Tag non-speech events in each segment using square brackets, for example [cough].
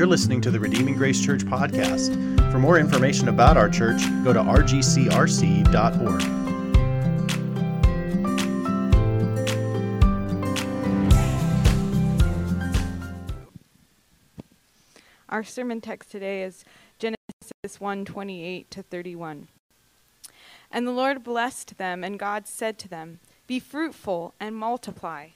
You're listening to the Redeeming Grace Church podcast. For more information about our church, go to rgcrc.org. Our sermon text today is Genesis 1 28 to 31. And the Lord blessed them, and God said to them, Be fruitful and multiply,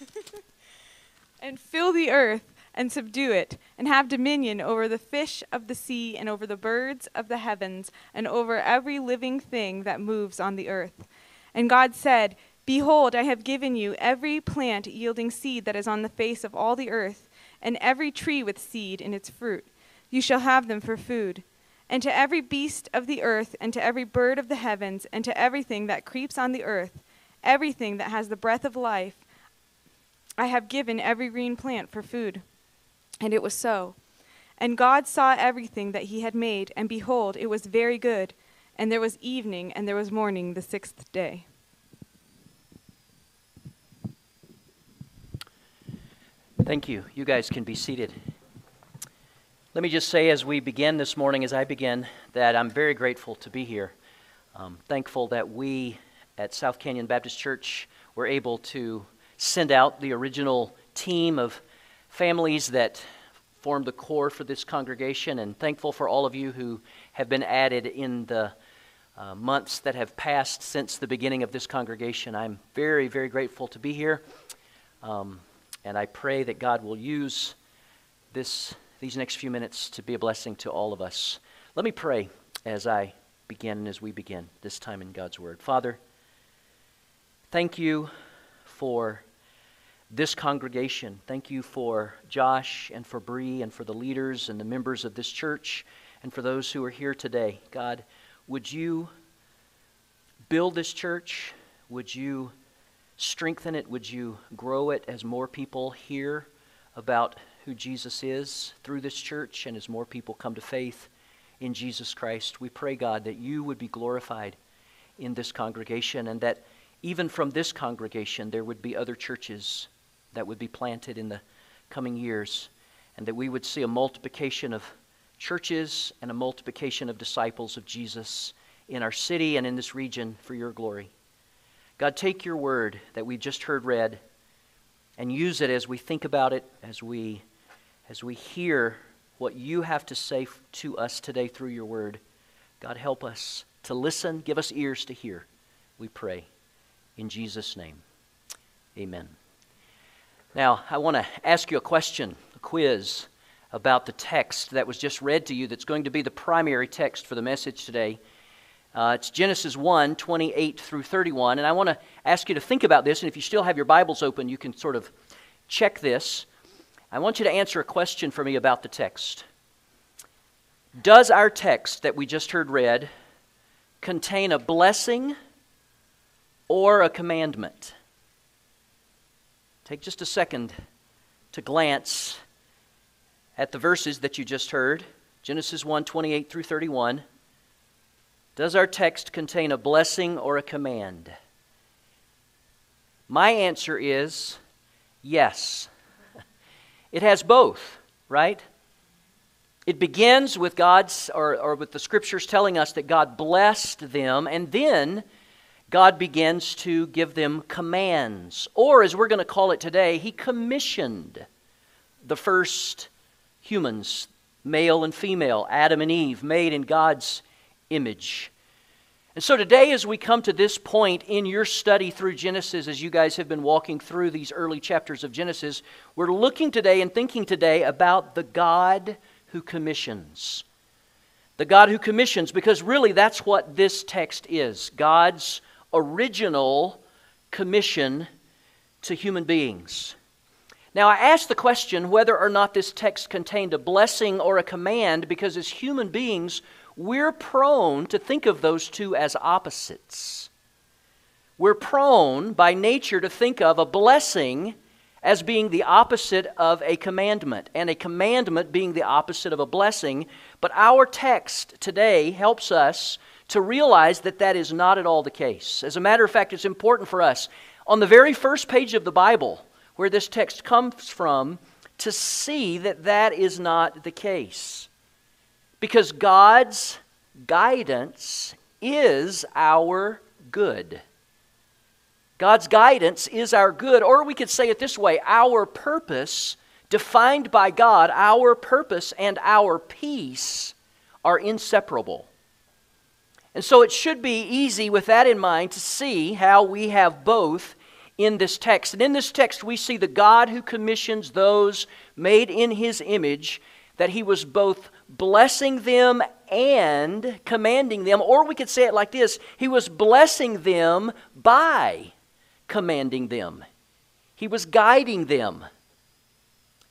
[laughs] and fill the earth and subdue it, and have dominion over the fish of the sea, and over the birds of the heavens, and over every living thing that moves on the earth. And God said, Behold, I have given you every plant yielding seed that is on the face of all the earth and every tree with seed in its fruit. You shall have them for food. And to every beast of the earth, and to every bird of the heavens, and to everything that creeps on the earth, everything that has the breath of life, I have given every green plant for food. And it was so. And God saw everything that he had made, and behold, it was very good. And there was evening, and there was morning the sixth day. Thank you. You guys can be seated. Let me just say as we begin this morning, as I begin, that I'm very grateful to be here. Um, thankful that we at South Canyon Baptist Church were able to send out the original team of families that formed the core for this congregation, and thankful for all of you who have been added in the uh, months that have passed since the beginning of this congregation. I'm very, very grateful to be here. Um, and I pray that God will use this, these next few minutes to be a blessing to all of us. Let me pray as I begin and as we begin this time in God's Word. Father, thank you for this congregation. Thank you for Josh and for Bree and for the leaders and the members of this church and for those who are here today. God, would you build this church? Would you strengthen it? Would you grow it as more people hear about who Jesus is through this church and as more people come to faith in Jesus Christ? We pray, God, that you would be glorified in this congregation and that even from this congregation there would be other churches that would be planted in the coming years and that we would see a multiplication of churches and a multiplication of disciples of Jesus in our city and in this region for your glory. God, take your word that we just heard read and use it as we think about it, as we, as we hear what you have to say to us today through your word. God, help us to listen, give us ears to hear, we pray. In Jesus' name, amen. Now, I want to ask you a question, a quiz about the text that was just read to you that's going to be the primary text for the message today. Uh, it's Genesis 1 28 through 31. And I want to ask you to think about this. And if you still have your Bibles open, you can sort of check this. I want you to answer a question for me about the text. Does our text that we just heard read contain a blessing or a commandment? Take just a second to glance at the verses that you just heard Genesis 1 28 through 31. Does our text contain a blessing or a command? My answer is yes. It has both, right? It begins with God's, or, or with the scriptures telling us that God blessed them, and then God begins to give them commands. Or, as we're going to call it today, He commissioned the first humans, male and female, Adam and Eve, made in God's image. And so today, as we come to this point in your study through Genesis, as you guys have been walking through these early chapters of Genesis, we're looking today and thinking today about the God who commissions. The God who commissions, because really that's what this text is God's original commission to human beings. Now, I ask the question whether or not this text contained a blessing or a command because as human beings, we're prone to think of those two as opposites. We're prone by nature to think of a blessing as being the opposite of a commandment, and a commandment being the opposite of a blessing. But our text today helps us to realize that that is not at all the case. As a matter of fact, it's important for us. On the very first page of the Bible, where this text comes from, to see that that is not the case. Because God's guidance is our good. God's guidance is our good, or we could say it this way our purpose, defined by God, our purpose and our peace are inseparable. And so it should be easy with that in mind to see how we have both in this text. And in this text, we see the God who commissions those made in his image, that he was both blessing them and commanding them. Or we could say it like this He was blessing them by commanding them, He was guiding them.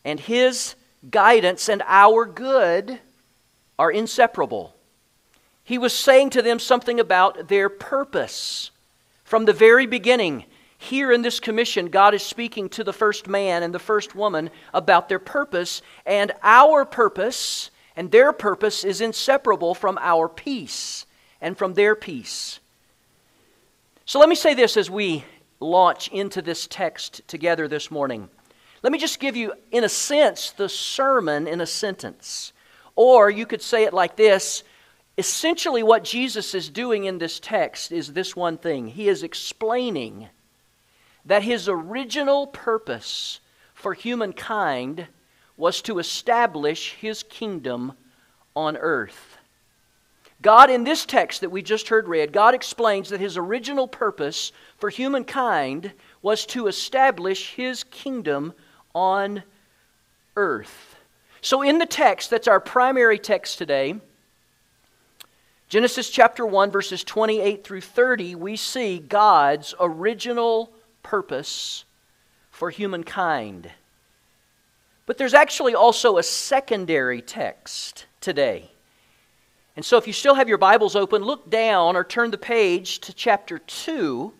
And His guidance and our good are inseparable. He was saying to them something about their purpose. From the very beginning, here in this commission, God is speaking to the first man and the first woman about their purpose, and our purpose and their purpose is inseparable from our peace and from their peace. So let me say this as we launch into this text together this morning. Let me just give you, in a sense, the sermon in a sentence. Or you could say it like this essentially, what Jesus is doing in this text is this one thing He is explaining that His original purpose for humankind was to establish his kingdom on earth. God, in this text that we just heard read, God explains that his original purpose for humankind was to establish his kingdom on earth. So, in the text, that's our primary text today, Genesis chapter 1, verses 28 through 30, we see God's original purpose for humankind. But there's actually also a secondary text today. And so if you still have your Bibles open, look down or turn the page to chapter 2.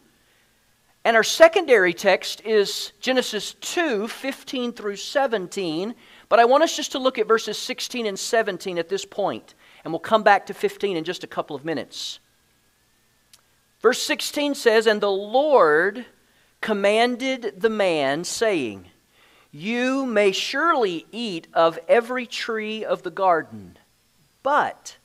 And our secondary text is Genesis 2 15 through 17. But I want us just to look at verses 16 and 17 at this point, And we'll come back to 15 in just a couple of minutes. Verse 16 says, And the Lord commanded the man, saying, you may surely eat of every tree of the garden, but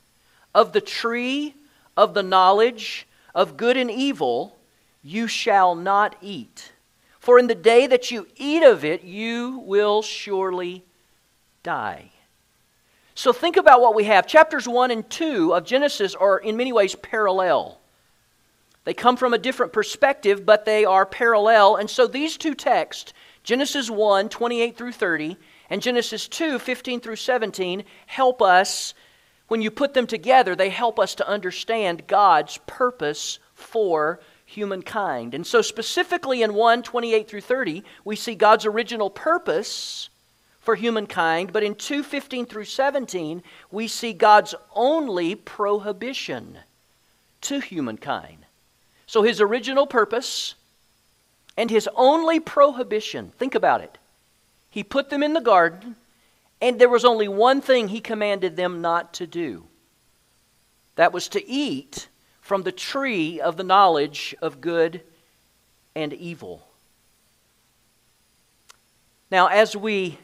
of the tree of the knowledge of good and evil you shall not eat. For in the day that you eat of it, you will surely die. So think about what we have. Chapters 1 and 2 of Genesis are in many ways parallel. They come from a different perspective, but they are parallel. And so these two texts Genesis 1, 28 through 30, and Genesis 2, 15 through 17 help us, when you put them together, they help us to understand God's purpose for humankind. And so, specifically in 1, 28 through 30, we see God's original purpose for humankind, but in 2:15 through 17, we see God's only prohibition to humankind. So, his original purpose and his only prohibition, think about it. He put them in the garden, and there was only one thing he commanded them not to do that was to eat from the tree of the knowledge of good and evil. Now, as we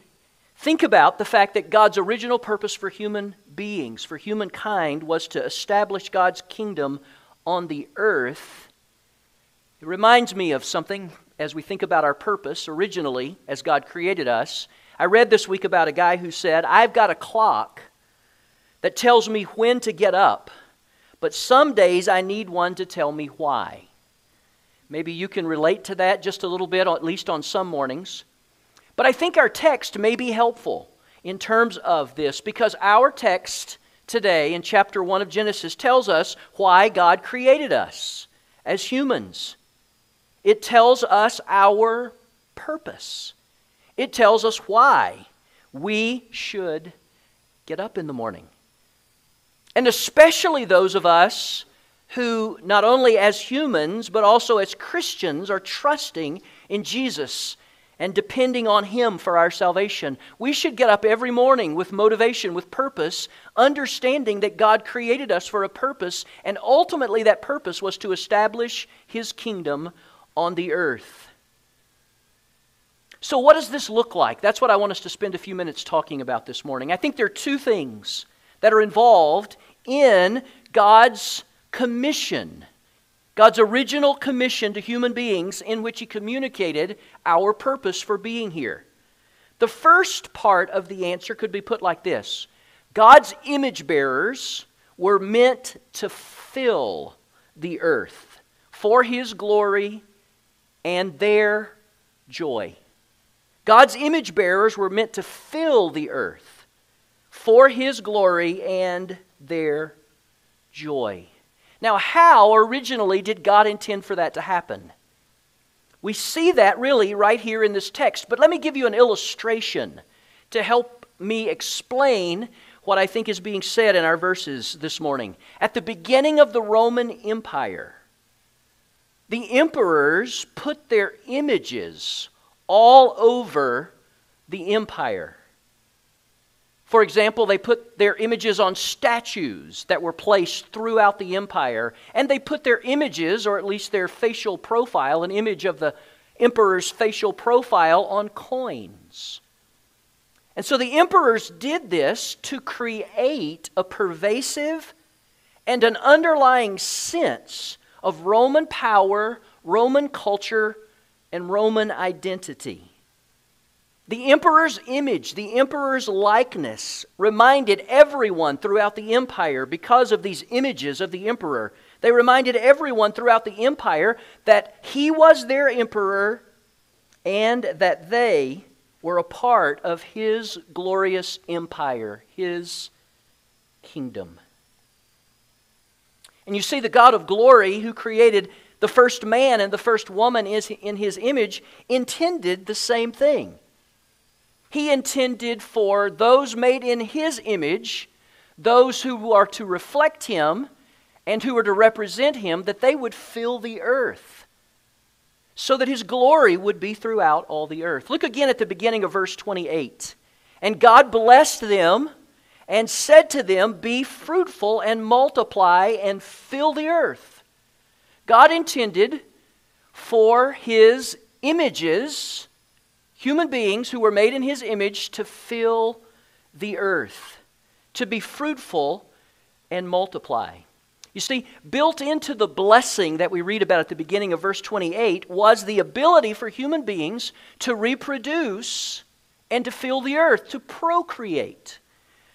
think about the fact that God's original purpose for human beings, for humankind, was to establish God's kingdom on the earth, it reminds me of something as we think about our purpose originally as God created us. I read this week about a guy who said, I've got a clock that tells me when to get up, but some days I need one to tell me why. Maybe you can relate to that just a little bit, at least on some mornings. But I think our text may be helpful in terms of this because our text today in chapter 1 of Genesis tells us why God created us as humans. It tells us our purpose. It tells us why we should get up in the morning. And especially those of us who, not only as humans, but also as Christians, are trusting in Jesus and depending on Him for our salvation. We should get up every morning with motivation, with purpose, understanding that God created us for a purpose, and ultimately that purpose was to establish His kingdom on the earth. So, what does this look like? That's what I want us to spend a few minutes talking about this morning. I think there are two things that are involved in God's commission, God's original commission to human beings, in which He communicated our purpose for being here. The first part of the answer could be put like this God's image bearers were meant to fill the earth for His glory and their joy. God's image bearers were meant to fill the earth for His glory and their joy. Now, how originally did God intend for that to happen? We see that really right here in this text, but let me give you an illustration to help me explain what I think is being said in our verses this morning. At the beginning of the Roman Empire, the emperors put their images all over the empire. For example, they put their images on statues that were placed throughout the empire, and they put their images, or at least their facial profile, an image of the emperor's facial profile, on coins. And so the emperors did this to create a pervasive and an underlying sense of Roman power, Roman culture, and Roman identity. The emperor's image, the emperor's likeness, reminded everyone throughout the empire, because of these images of the emperor, they reminded everyone throughout the empire that he was their emperor and that they were a part of his glorious empire, his kingdom. And you see, the God of glory who created the first man and the first woman is in his image intended the same thing. He intended for those made in his image, those who are to reflect him and who are to represent him, that they would fill the earth so that his glory would be throughout all the earth. Look again at the beginning of verse 28. And God blessed them and said to them, Be fruitful and multiply and fill the earth God intended for his images, human beings who were made in his image, to fill the earth, to be fruitful and multiply. You see, built into the blessing that we read about at the beginning of verse 28 was the ability for human beings to reproduce and to fill the earth, to procreate.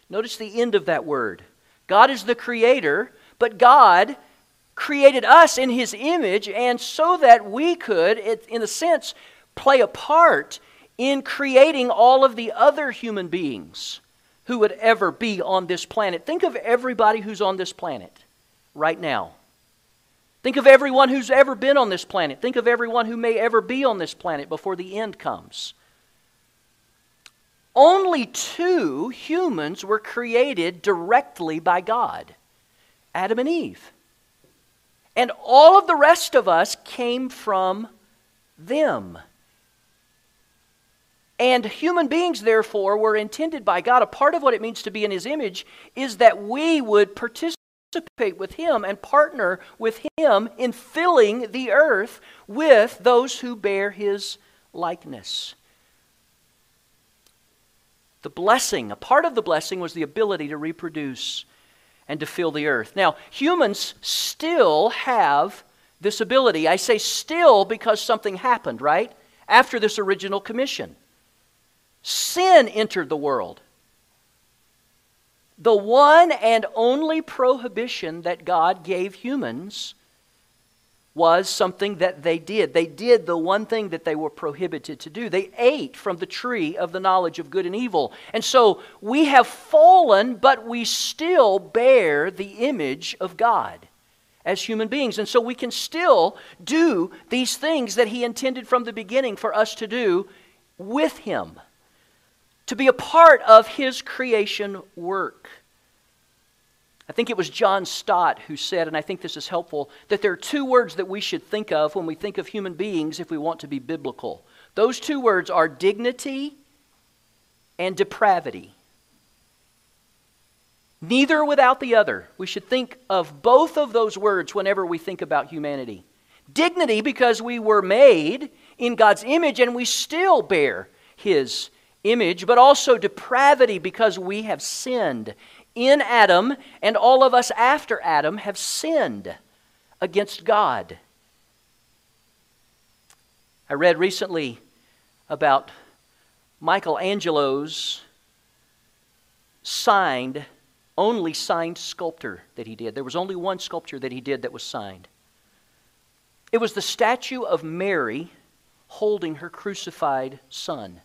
Notice the end of that word. God is the creator, but God created us in his image, and so that we could, in a sense, play a part in creating all of the other human beings who would ever be on this planet. Think of everybody who's on this planet right now. Think of everyone who's ever been on this planet. Think of everyone who may ever be on this planet before the end comes. Only two humans were created directly by God Adam and Eve. And all of the rest of us came from them. And human beings, therefore, were intended by God. A part of what it means to be in His image is that we would participate with Him and partner with Him in filling the earth with those who bear His likeness. The blessing, a part of the blessing was the ability to reproduce and to fill the earth. Now, humans still have this ability. I say still because something happened, right? After this original commission. Sin entered the world. The one and only prohibition that God gave humans was something that they did. They did the one thing that they were prohibited to do. They ate from the tree of the knowledge of good and evil. And so we have fallen, but we still bear the image of God as human beings. And so we can still do these things that He intended from the beginning for us to do with Him, to be a part of His creation work. I think it was John Stott who said, and I think this is helpful, that there are two words that we should think of when we think of human beings if we want to be biblical. Those two words are dignity and depravity. Neither without the other. We should think of both of those words whenever we think about humanity. Dignity, because we were made in God's image, and we still bear His image, but also depravity because we have sinned. In Adam, and all of us after Adam have sinned against God. I read recently about Michelangelo's signed, only signed sculpture that he did. There was only one sculpture that he did that was signed. It was the statue of Mary holding her crucified son.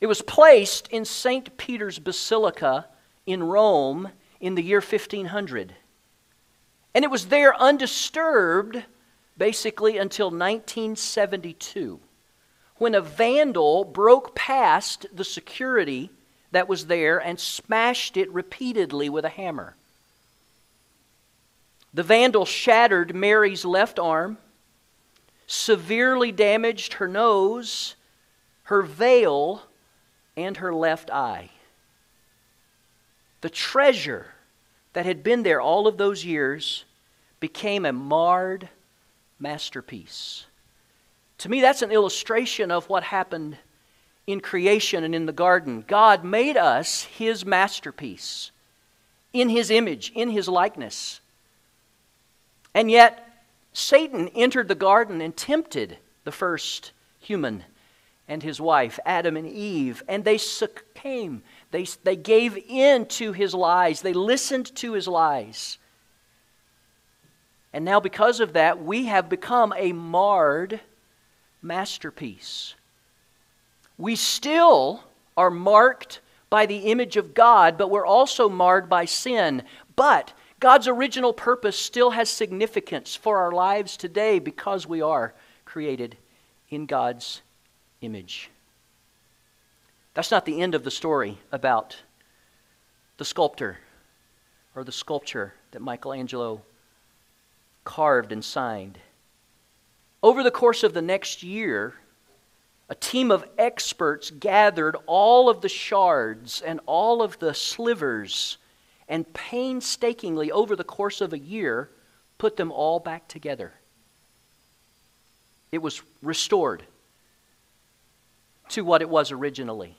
It was placed in St. Peter's Basilica in Rome in the year 1500. And it was there undisturbed basically until 1972 when a vandal broke past the security that was there and smashed it repeatedly with a hammer. The vandal shattered Mary's left arm, severely damaged her nose, her veil, and her left eye. The treasure that had been there all of those years became a marred masterpiece. To me, that's an illustration of what happened in creation and in the garden. God made us His masterpiece, in His image, in His likeness. And yet, Satan entered the garden and tempted the first human and his wife, Adam and Eve, and they succumbed. They, they gave in to his lies. They listened to his lies. And now, because of that, we have become a marred masterpiece. We still are marked by the image of God, but we're also marred by sin. But God's original purpose still has significance for our lives today because we are created in God's image. That's not the end of the story about the sculptor or the sculpture that Michelangelo carved and signed. Over the course of the next year, a team of experts gathered all of the shards and all of the slivers and painstakingly, over the course of a year, put them all back together. It was restored to what it was originally.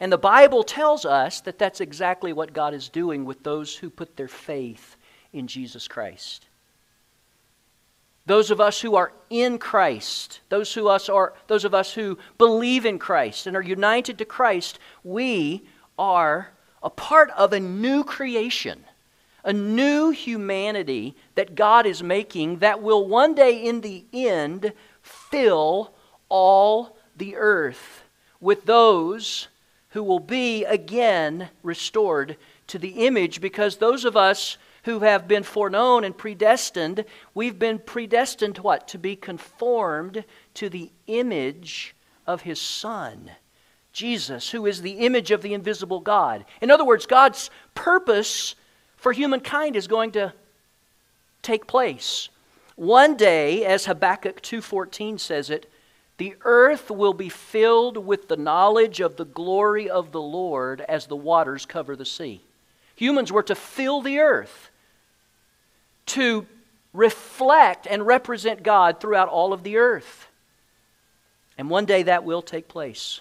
And the Bible tells us that that's exactly what God is doing with those who put their faith in Jesus Christ. Those of us who are in Christ, those, who us are, those of us who believe in Christ and are united to Christ, we are a part of a new creation, a new humanity that God is making that will one day in the end fill all the earth with those who will be again restored to the image because those of us who have been foreknown and predestined, we've been predestined to what? To be conformed to the image of his Son, Jesus, who is the image of the invisible God. In other words, God's purpose for humankind is going to take place. One day, as Habakkuk 2:14 says it, the earth will be filled with the knowledge of the glory of the Lord as the waters cover the sea. Humans were to fill the earth to reflect and represent God throughout all of the earth. And one day that will take place.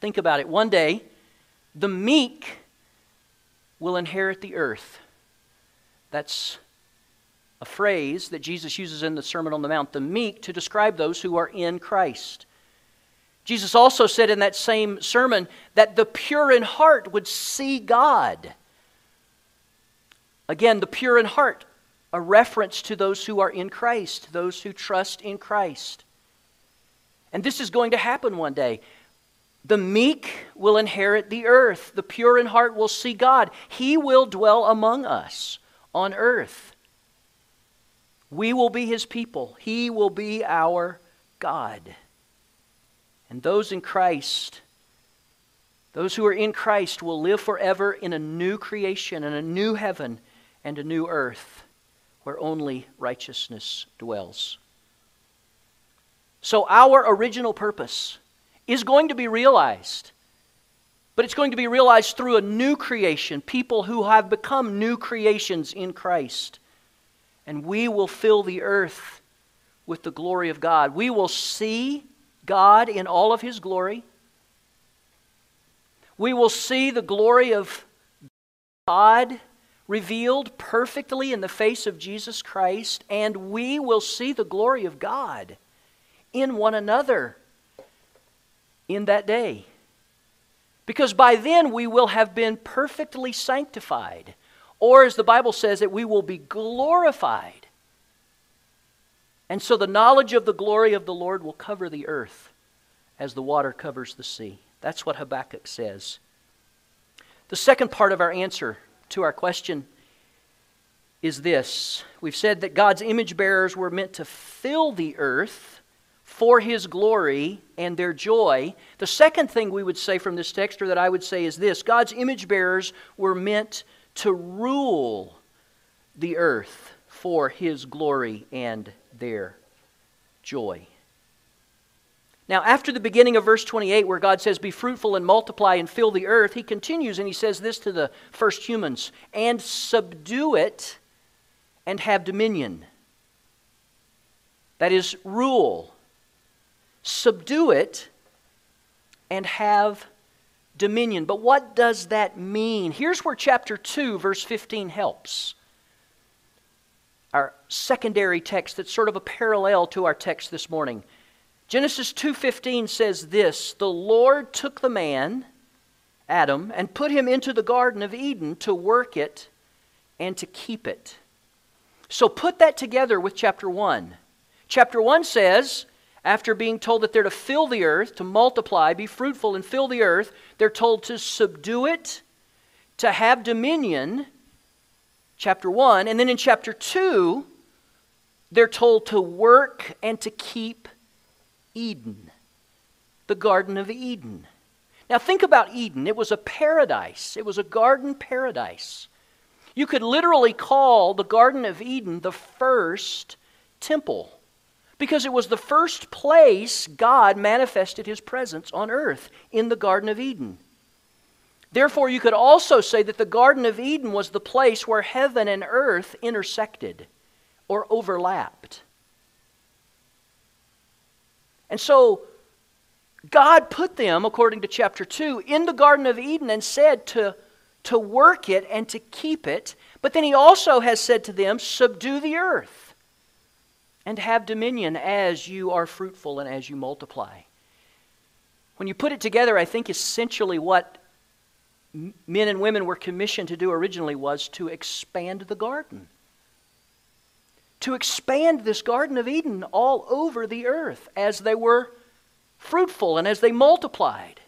Think about it. One day, the meek will inherit the earth. That's a phrase that Jesus uses in the Sermon on the Mount, the meek, to describe those who are in Christ. Jesus also said in that same sermon that the pure in heart would see God. Again, the pure in heart, a reference to those who are in Christ, those who trust in Christ. And this is going to happen one day. The meek will inherit the earth. The pure in heart will see God. He will dwell among us on earth. We will be his people. He will be our God. And those in Christ those who are in Christ will live forever in a new creation and a new heaven and a new earth where only righteousness dwells. So, our original purpose is going to be realized, but it's going to be realized through a new creation, people who have become new creations in Christ. And we will fill the earth with the glory of God. We will see God in all of His glory. We will see the glory of God revealed perfectly in the face of Jesus Christ, and we will see the glory of God in one another in that day. Because by then we will have been perfectly sanctified. Or, as the Bible says, that we will be glorified. And so the knowledge of the glory of the Lord will cover the earth as the water covers the sea. That's what Habakkuk says. The second part of our answer to our question is this We've said that God's image bearers were meant to fill the earth for his glory and their joy. The second thing we would say from this text, or that I would say, is this God's image bearers were meant to rule the earth for his glory and their joy. Now, after the beginning of verse 28, where God says, Be fruitful and multiply and fill the earth, he continues and he says this to the first humans and subdue it and have dominion. That is, rule subdue it, and have dominion. But what does that mean? Here's where chapter 2, verse 15 helps. Our secondary text that's sort of a parallel to our text this morning. Genesis 2:15 says this, "The Lord took the man, Adam, and put him into the garden of Eden to work it and to keep it." So put that together with chapter 1. Chapter 1 says, after being told that they're to fill the earth, to multiply, be fruitful, and fill the earth, they're told to subdue it, to have dominion, chapter 1. And then in chapter 2, they're told to work and to keep Eden, the Garden of Eden. Now, think about Eden. It was a paradise, it was a garden paradise. You could literally call the Garden of Eden the first temple because it was the first place God manifested his presence on earth in the Garden of Eden. Therefore, you could also say that the Garden of Eden was the place where heaven and earth intersected or overlapped. And so, God put them, according to chapter 2, in the Garden of Eden and said to, to work it and to keep it. But then He also has said to them, subdue the earth and have dominion as you are fruitful and as you multiply. When you put it together, I think essentially what men and women were commissioned to do originally was to expand the garden. To expand this Garden of Eden all over the earth as they were fruitful and as they multiplied.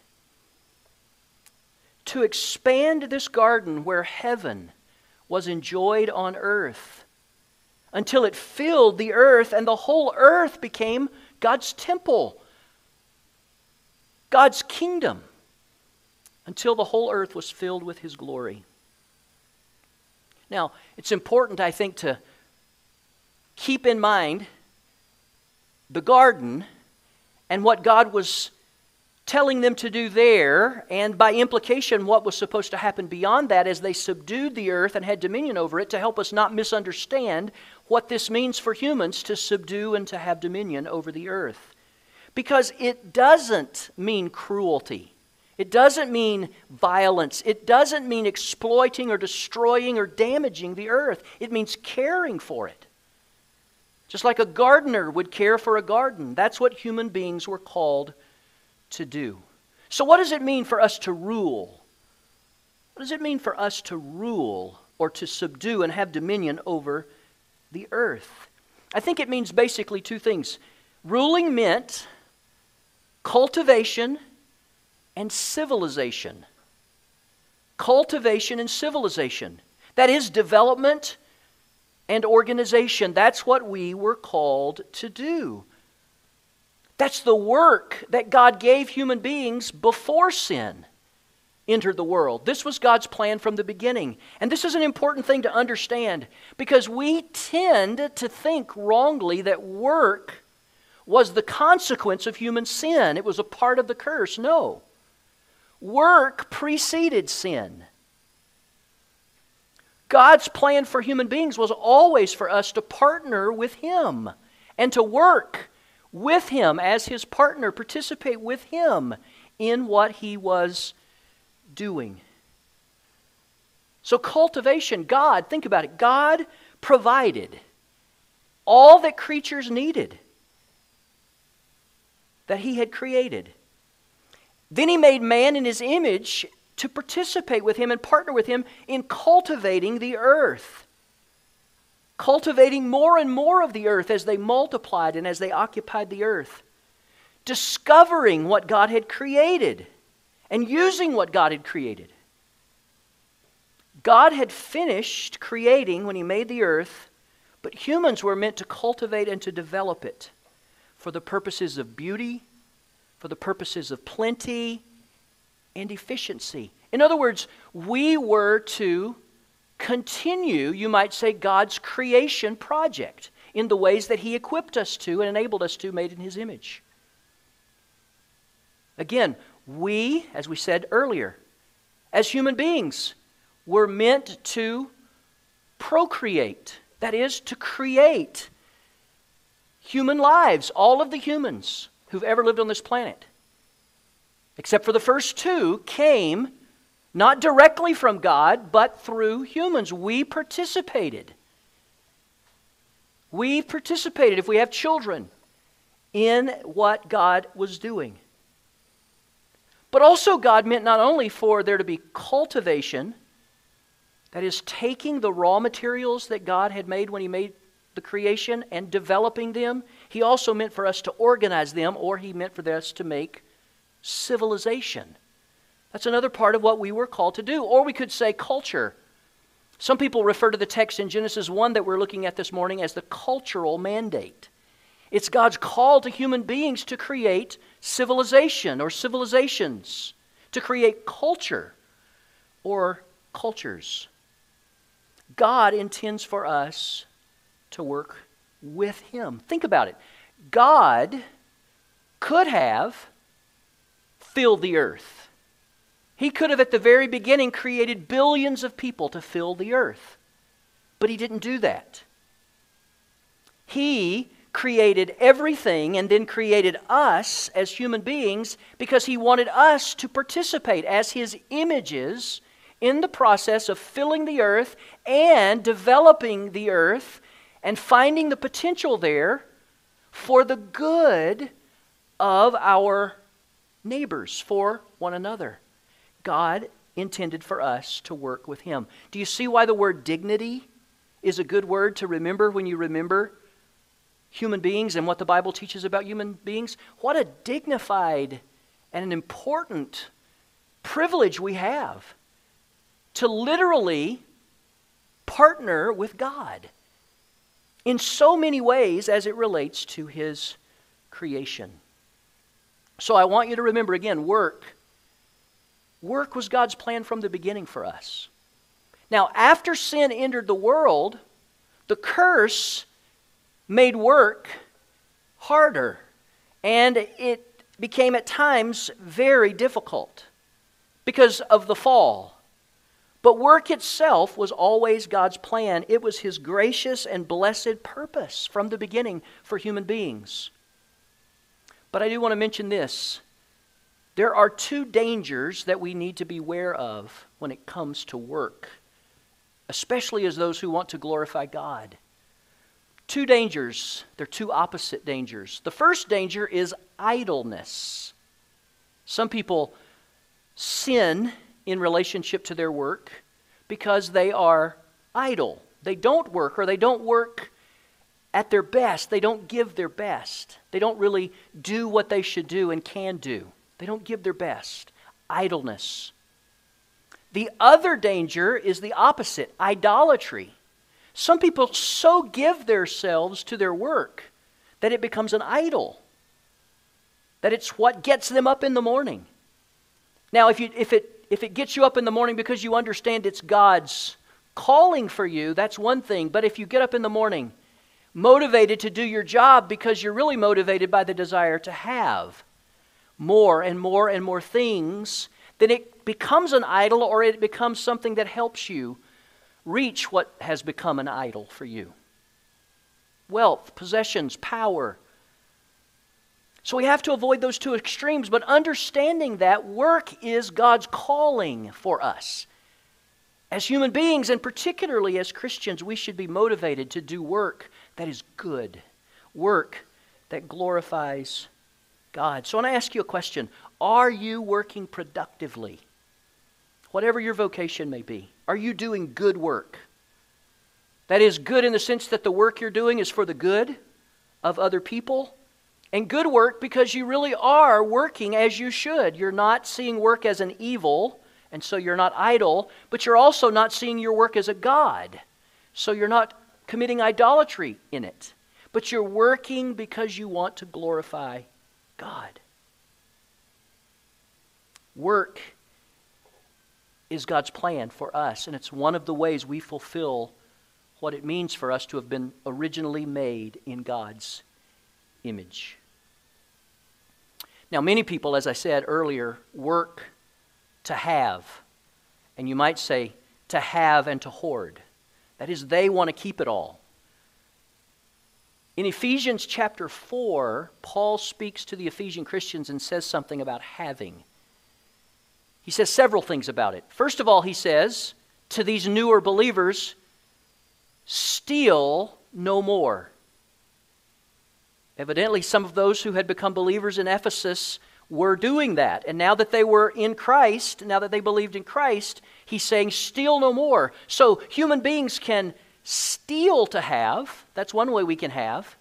To expand this garden where heaven was enjoyed on earth until it filled the earth, and the whole earth became God's temple, God's kingdom, until the whole earth was filled with His glory. Now, it's important, I think, to keep in mind the garden and what God was telling them to do there, and by implication, what was supposed to happen beyond that as they subdued the earth and had dominion over it to help us not misunderstand what this means for humans to subdue and to have dominion over the earth. Because it doesn't mean cruelty. It doesn't mean violence. It doesn't mean exploiting or destroying or damaging the earth. It means caring for it. Just like a gardener would care for a garden. That's what human beings were called to do. So, what does it mean for us to rule? What does it mean for us to rule or to subdue and have dominion over the earth? I think it means basically two things. Ruling meant cultivation and civilization. Cultivation and civilization. That is development and organization. That's what we were called to do. That's the work that God gave human beings before sin entered the world. This was God's plan from the beginning. And this is an important thing to understand because we tend to think wrongly that work was the consequence of human sin, it was a part of the curse. No. Work preceded sin. God's plan for human beings was always for us to partner with Him and to work with him as his partner, participate with him in what he was doing. So, cultivation, God, think about it, God provided all that creatures needed that he had created. Then he made man in his image to participate with him and partner with him in cultivating the earth. Cultivating more and more of the earth as they multiplied and as they occupied the earth. Discovering what God had created and using what God had created. God had finished creating when he made the earth, but humans were meant to cultivate and to develop it for the purposes of beauty, for the purposes of plenty, and efficiency. In other words, we were to continue, you might say, God's creation project in the ways that He equipped us to and enabled us to, made in His image. Again, we, as we said earlier, as human beings, were meant to procreate. That is, to create human lives, all of the humans who've ever lived on this planet except for the first two, came not directly from God, but through humans. We participated. We participated, if we have children, in what God was doing. But also, God meant not only for there to be cultivation, that is, taking the raw materials that God had made when He made the creation and developing them, He also meant for us to organize them, or He meant for us to make civilization. That's another part of what we were called to do. Or we could say culture. Some people refer to the text in Genesis 1 that we're looking at this morning as the cultural mandate. It's God's call to human beings to create civilization or civilizations, to create culture or cultures. God intends for us to work with Him. Think about it. God could have filled the earth. He could have, at the very beginning, created billions of people to fill the earth. But he didn't do that. He created everything and then created us as human beings because he wanted us to participate as his images in the process of filling the earth and developing the earth and finding the potential there for the good of our neighbors for one another. God intended for us to work with Him. Do you see why the word dignity is a good word to remember when you remember human beings and what the Bible teaches about human beings? What a dignified and an important privilege we have to literally partner with God in so many ways as it relates to His creation. So I want you to remember again work. Work was God's plan from the beginning for us. Now, after sin entered the world, the curse made work harder, and it became at times very difficult because of the fall. But work itself was always God's plan. It was His gracious and blessed purpose from the beginning for human beings. But I do want to mention this. There are two dangers that we need to be aware of when it comes to work, especially as those who want to glorify God. Two dangers, they're two opposite dangers. The first danger is idleness. Some people sin in relationship to their work because they are idle. They don't work or they don't work at their best, they don't give their best. They don't really do what they should do and can do. They don't give their best. Idleness. The other danger is the opposite idolatry. Some people so give themselves to their work that it becomes an idol, that it's what gets them up in the morning. Now, if, you, if, it, if it gets you up in the morning because you understand it's God's calling for you, that's one thing. But if you get up in the morning motivated to do your job because you're really motivated by the desire to have more and more and more things, then it becomes an idol or it becomes something that helps you reach what has become an idol for you. wealth, possessions, power. So we have to avoid those two extremes, but understanding that work is God's calling for us. As human beings, and particularly as Christians, we should be motivated to do work that is good, work that glorifies God. So I want to ask you a question Are you working productively? Whatever your vocation may be, are you doing good work? That is good in the sense that the work you're doing is for the good of other people. And good work because you really are working as you should. You're not seeing work as an evil, and so you're not idle, but you're also not seeing your work as a God. So you're not committing idolatry in it. But you're working because you want to glorify God. Work is God's plan for us, and it's one of the ways we fulfill what it means for us to have been originally made in God's image. Now, many people, as I said earlier, work to have. And you might say to have and to hoard. That is, they want to keep it all. In Ephesians chapter 4, Paul speaks to the Ephesian Christians and says something about having. He says several things about it. First of all, he says to these newer believers, steal no more. Evidently, some of those who had become believers in Ephesus were doing that. And now that they were in Christ, now that they believed in Christ, he's saying, steal no more. So human beings can steal to have. That's one way we can have.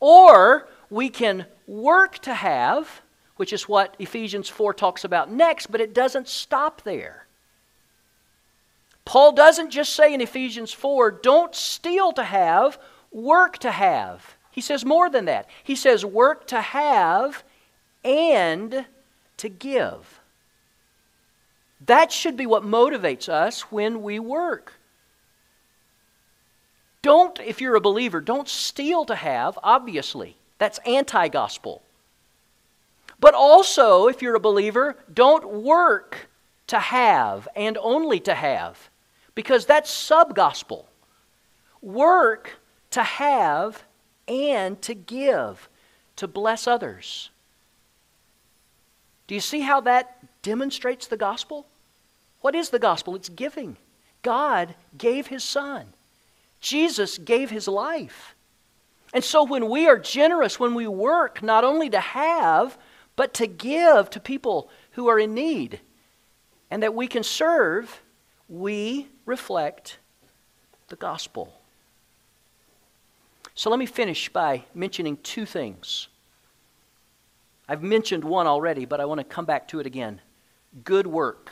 Or we can work to have, which is what Ephesians 4 talks about next, but it doesn't stop there. Paul doesn't just say in Ephesians 4, don't steal to have, work to have. He says more than that. He says, work to have and to give. That should be what motivates us when we work. Don't, if you're a believer, don't steal to have, obviously. That's anti gospel. But also, if you're a believer, don't work to have and only to have because that's sub gospel. Work to have and to give, to bless others. Do you see how that demonstrates the gospel? What is the gospel? It's giving. God gave his son. Jesus gave his life. And so when we are generous, when we work not only to have, but to give to people who are in need, and that we can serve, we reflect the gospel. So let me finish by mentioning two things. I've mentioned one already, but I want to come back to it again. Good work.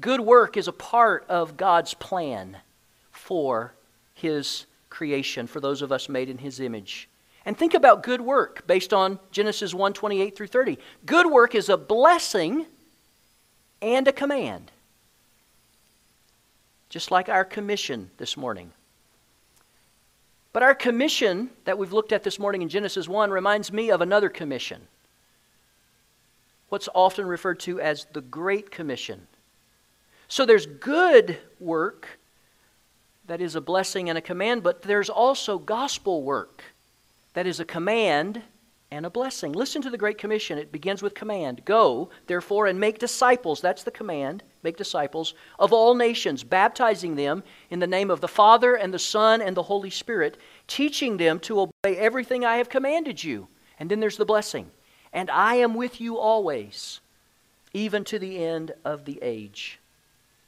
Good work is a part of God's plan for His creation, for those of us made in His image. And think about good work based on Genesis 1 28 through 30. Good work is a blessing and a command just like our commission this morning. But our commission that we've looked at this morning in Genesis 1 reminds me of another commission, what's often referred to as the Great Commission. So there's good work that is a blessing and a command, but there's also gospel work that is a command and a blessing. Listen to the Great Commission. It begins with command Go, therefore, and make disciples. That's the command. Make disciples of all nations, baptizing them in the name of the Father and the Son and the Holy Spirit, teaching them to obey everything I have commanded you. And then there's the blessing. And I am with you always, even to the end of the age.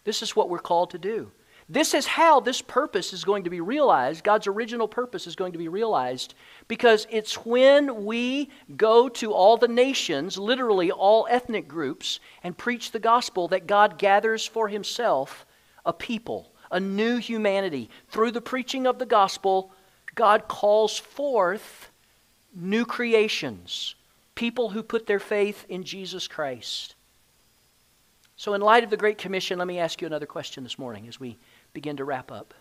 This is what we're called to do. This is how this purpose is going to be realized. God's original purpose is going to be realized because it's when we go to all the nations, literally all ethnic groups, and preach the gospel that God gathers for himself a people, a new humanity. Through the preaching of the gospel, God calls forth new creations, people who put their faith in Jesus Christ. So, in light of the Great Commission, let me ask you another question this morning as we begin to wrap up.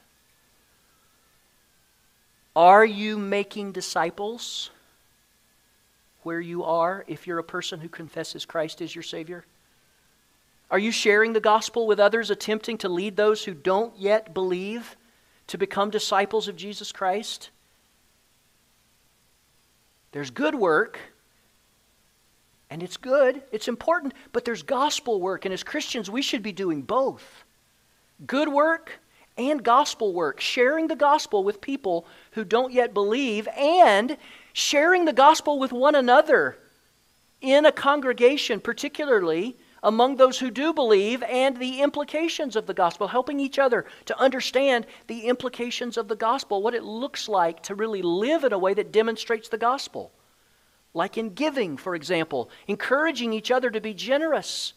Are you making disciples where you are if you're a person who confesses Christ as your Savior? Are you sharing the gospel with others, attempting to lead those who don't yet believe to become disciples of Jesus Christ? There's good work, and it's good, it's important, but there's gospel work, and as Christians, we should be doing both good work and gospel work, sharing the gospel with people who don't yet believe, and sharing the gospel with one another in a congregation, particularly among those who do believe, and the implications of the gospel, helping each other to understand the implications of the gospel, what it looks like to really live in a way that demonstrates the gospel. Like in giving, for example, encouraging each other to be generous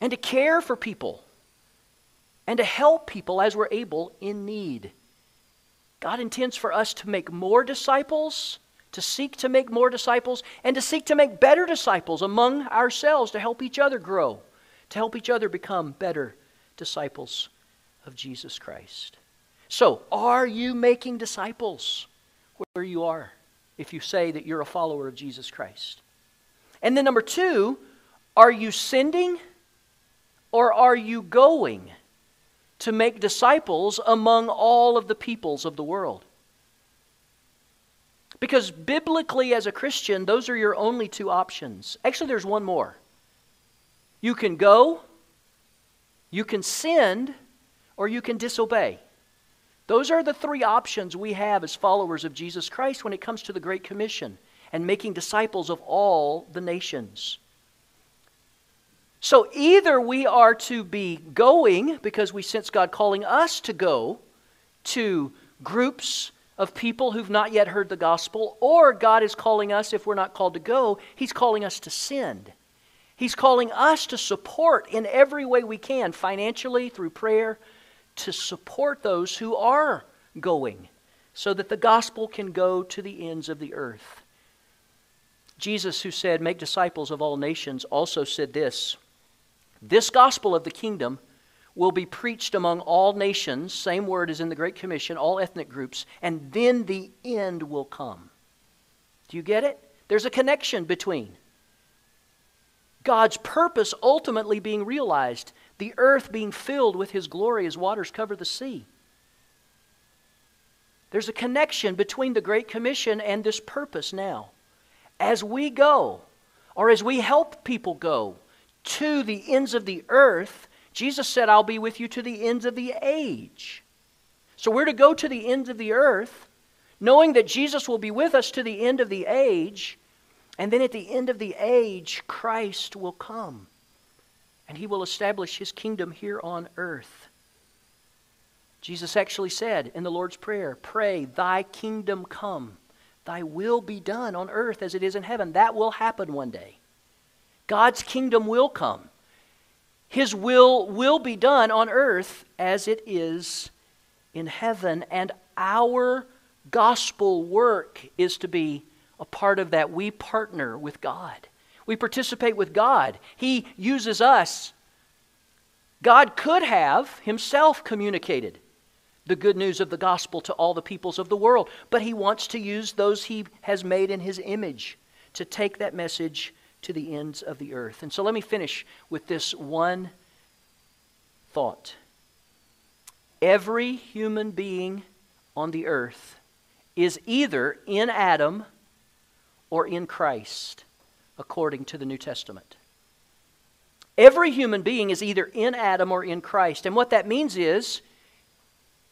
and to care for people and to help people as we're able in need. God intends for us to make more disciples, to seek to make more disciples, and to seek to make better disciples among ourselves to help each other grow, to help each other become better disciples of Jesus Christ. So, are you making disciples where you are if you say that you're a follower of Jesus Christ? And then, number two, are you sending or are you going? To make disciples among all of the peoples of the world. Because biblically, as a Christian, those are your only two options. Actually, there's one more. You can go, you can send, or you can disobey. Those are the three options we have as followers of Jesus Christ when it comes to the Great Commission and making disciples of all the nations. So either we are to be going because we sense God calling us to go to groups of people who've not yet heard the gospel, or God is calling us, if we're not called to go, He's calling us to send. He's calling us to support in every way we can, financially, through prayer, to support those who are going so that the gospel can go to the ends of the earth. Jesus, who said, Make disciples of all nations, also said this this gospel of the kingdom will be preached among all nations, same word as in the Great Commission, all ethnic groups, and then the end will come. Do you get it? There's a connection between God's purpose ultimately being realized, the earth being filled with His glory as waters cover the sea. There's a connection between the Great Commission and this purpose now. As we go, or as we help people go, to the ends of the earth, Jesus said, I'll be with you to the ends of the age. So we're to go to the ends of the earth, knowing that Jesus will be with us to the end of the age, and then at the end of the age, Christ will come, and he will establish his kingdom here on earth. Jesus actually said in the Lord's Prayer, Pray, thy kingdom come, thy will be done on earth as it is in heaven. That will happen one day. God's kingdom will come. His will will be done on earth as it is in heaven, and our gospel work is to be a part of that. We partner with God, we participate with God. He uses us. God could have himself communicated the good news of the gospel to all the peoples of the world, but he wants to use those he has made in his image to take that message to the ends of the earth. And so let me finish with this one thought. Every human being on the earth is either in Adam or in Christ, according to the New Testament. Every human being is either in Adam or in Christ. And what that means is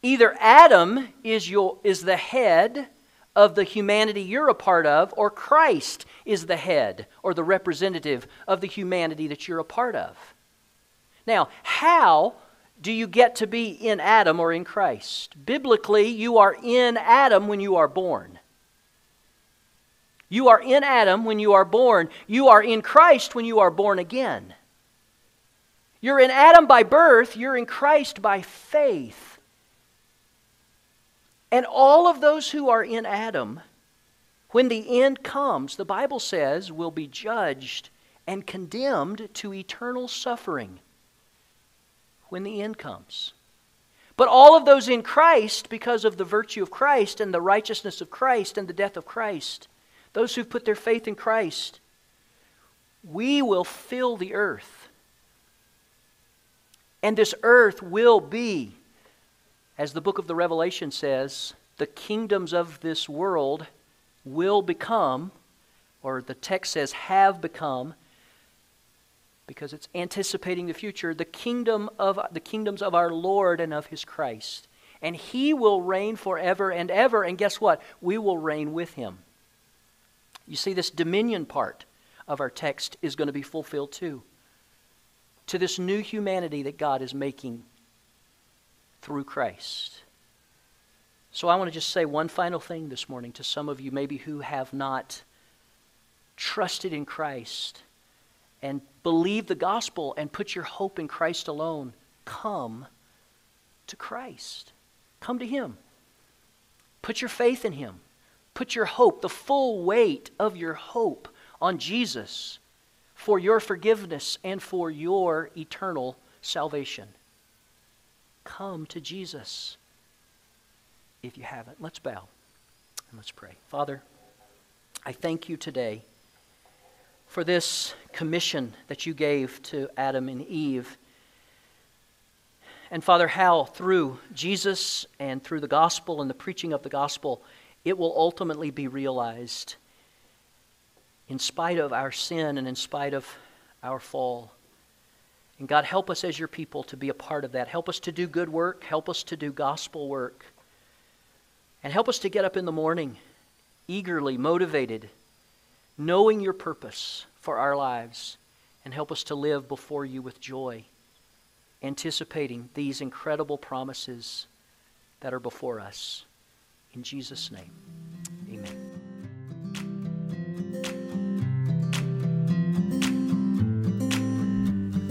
either Adam is, your, is the head of the humanity you're a part of, or Christ is the head or the representative of the humanity that you're a part of. Now, how do you get to be in Adam or in Christ? Biblically, you are in Adam when you are born. You are in Adam when you are born. You are in Christ when you are born again. You're in Adam by birth, you're in Christ by faith. And all of those who are in Adam, when the end comes, the Bible says, will be judged and condemned to eternal suffering when the end comes. But all of those in Christ, because of the virtue of Christ and the righteousness of Christ and the death of Christ, those who've put their faith in Christ, we will fill the earth. And this earth will be as the book of the Revelation says, the kingdoms of this world will become, or the text says have become, because it's anticipating the future, the kingdom of the kingdoms of our Lord and of his Christ. And he will reign forever and ever, and guess what? We will reign with him. You see, this dominion part of our text is going to be fulfilled too. To this new humanity that God is making through Christ. So I want to just say one final thing this morning to some of you, maybe who have not trusted in Christ and believe the gospel and put your hope in Christ alone. Come to Christ. Come to Him. Put your faith in Him. Put your hope, the full weight of your hope, on Jesus for your forgiveness and for your eternal salvation. Come to Jesus if you haven't. Let's bow and let's pray. Father, I thank you today for this commission that you gave to Adam and Eve. And Father, how through Jesus and through the gospel and the preaching of the gospel, it will ultimately be realized in spite of our sin and in spite of our fall. And God, help us as your people to be a part of that. Help us to do good work. Help us to do gospel work. And help us to get up in the morning eagerly, motivated, knowing your purpose for our lives. And help us to live before you with joy, anticipating these incredible promises that are before us. In Jesus' name,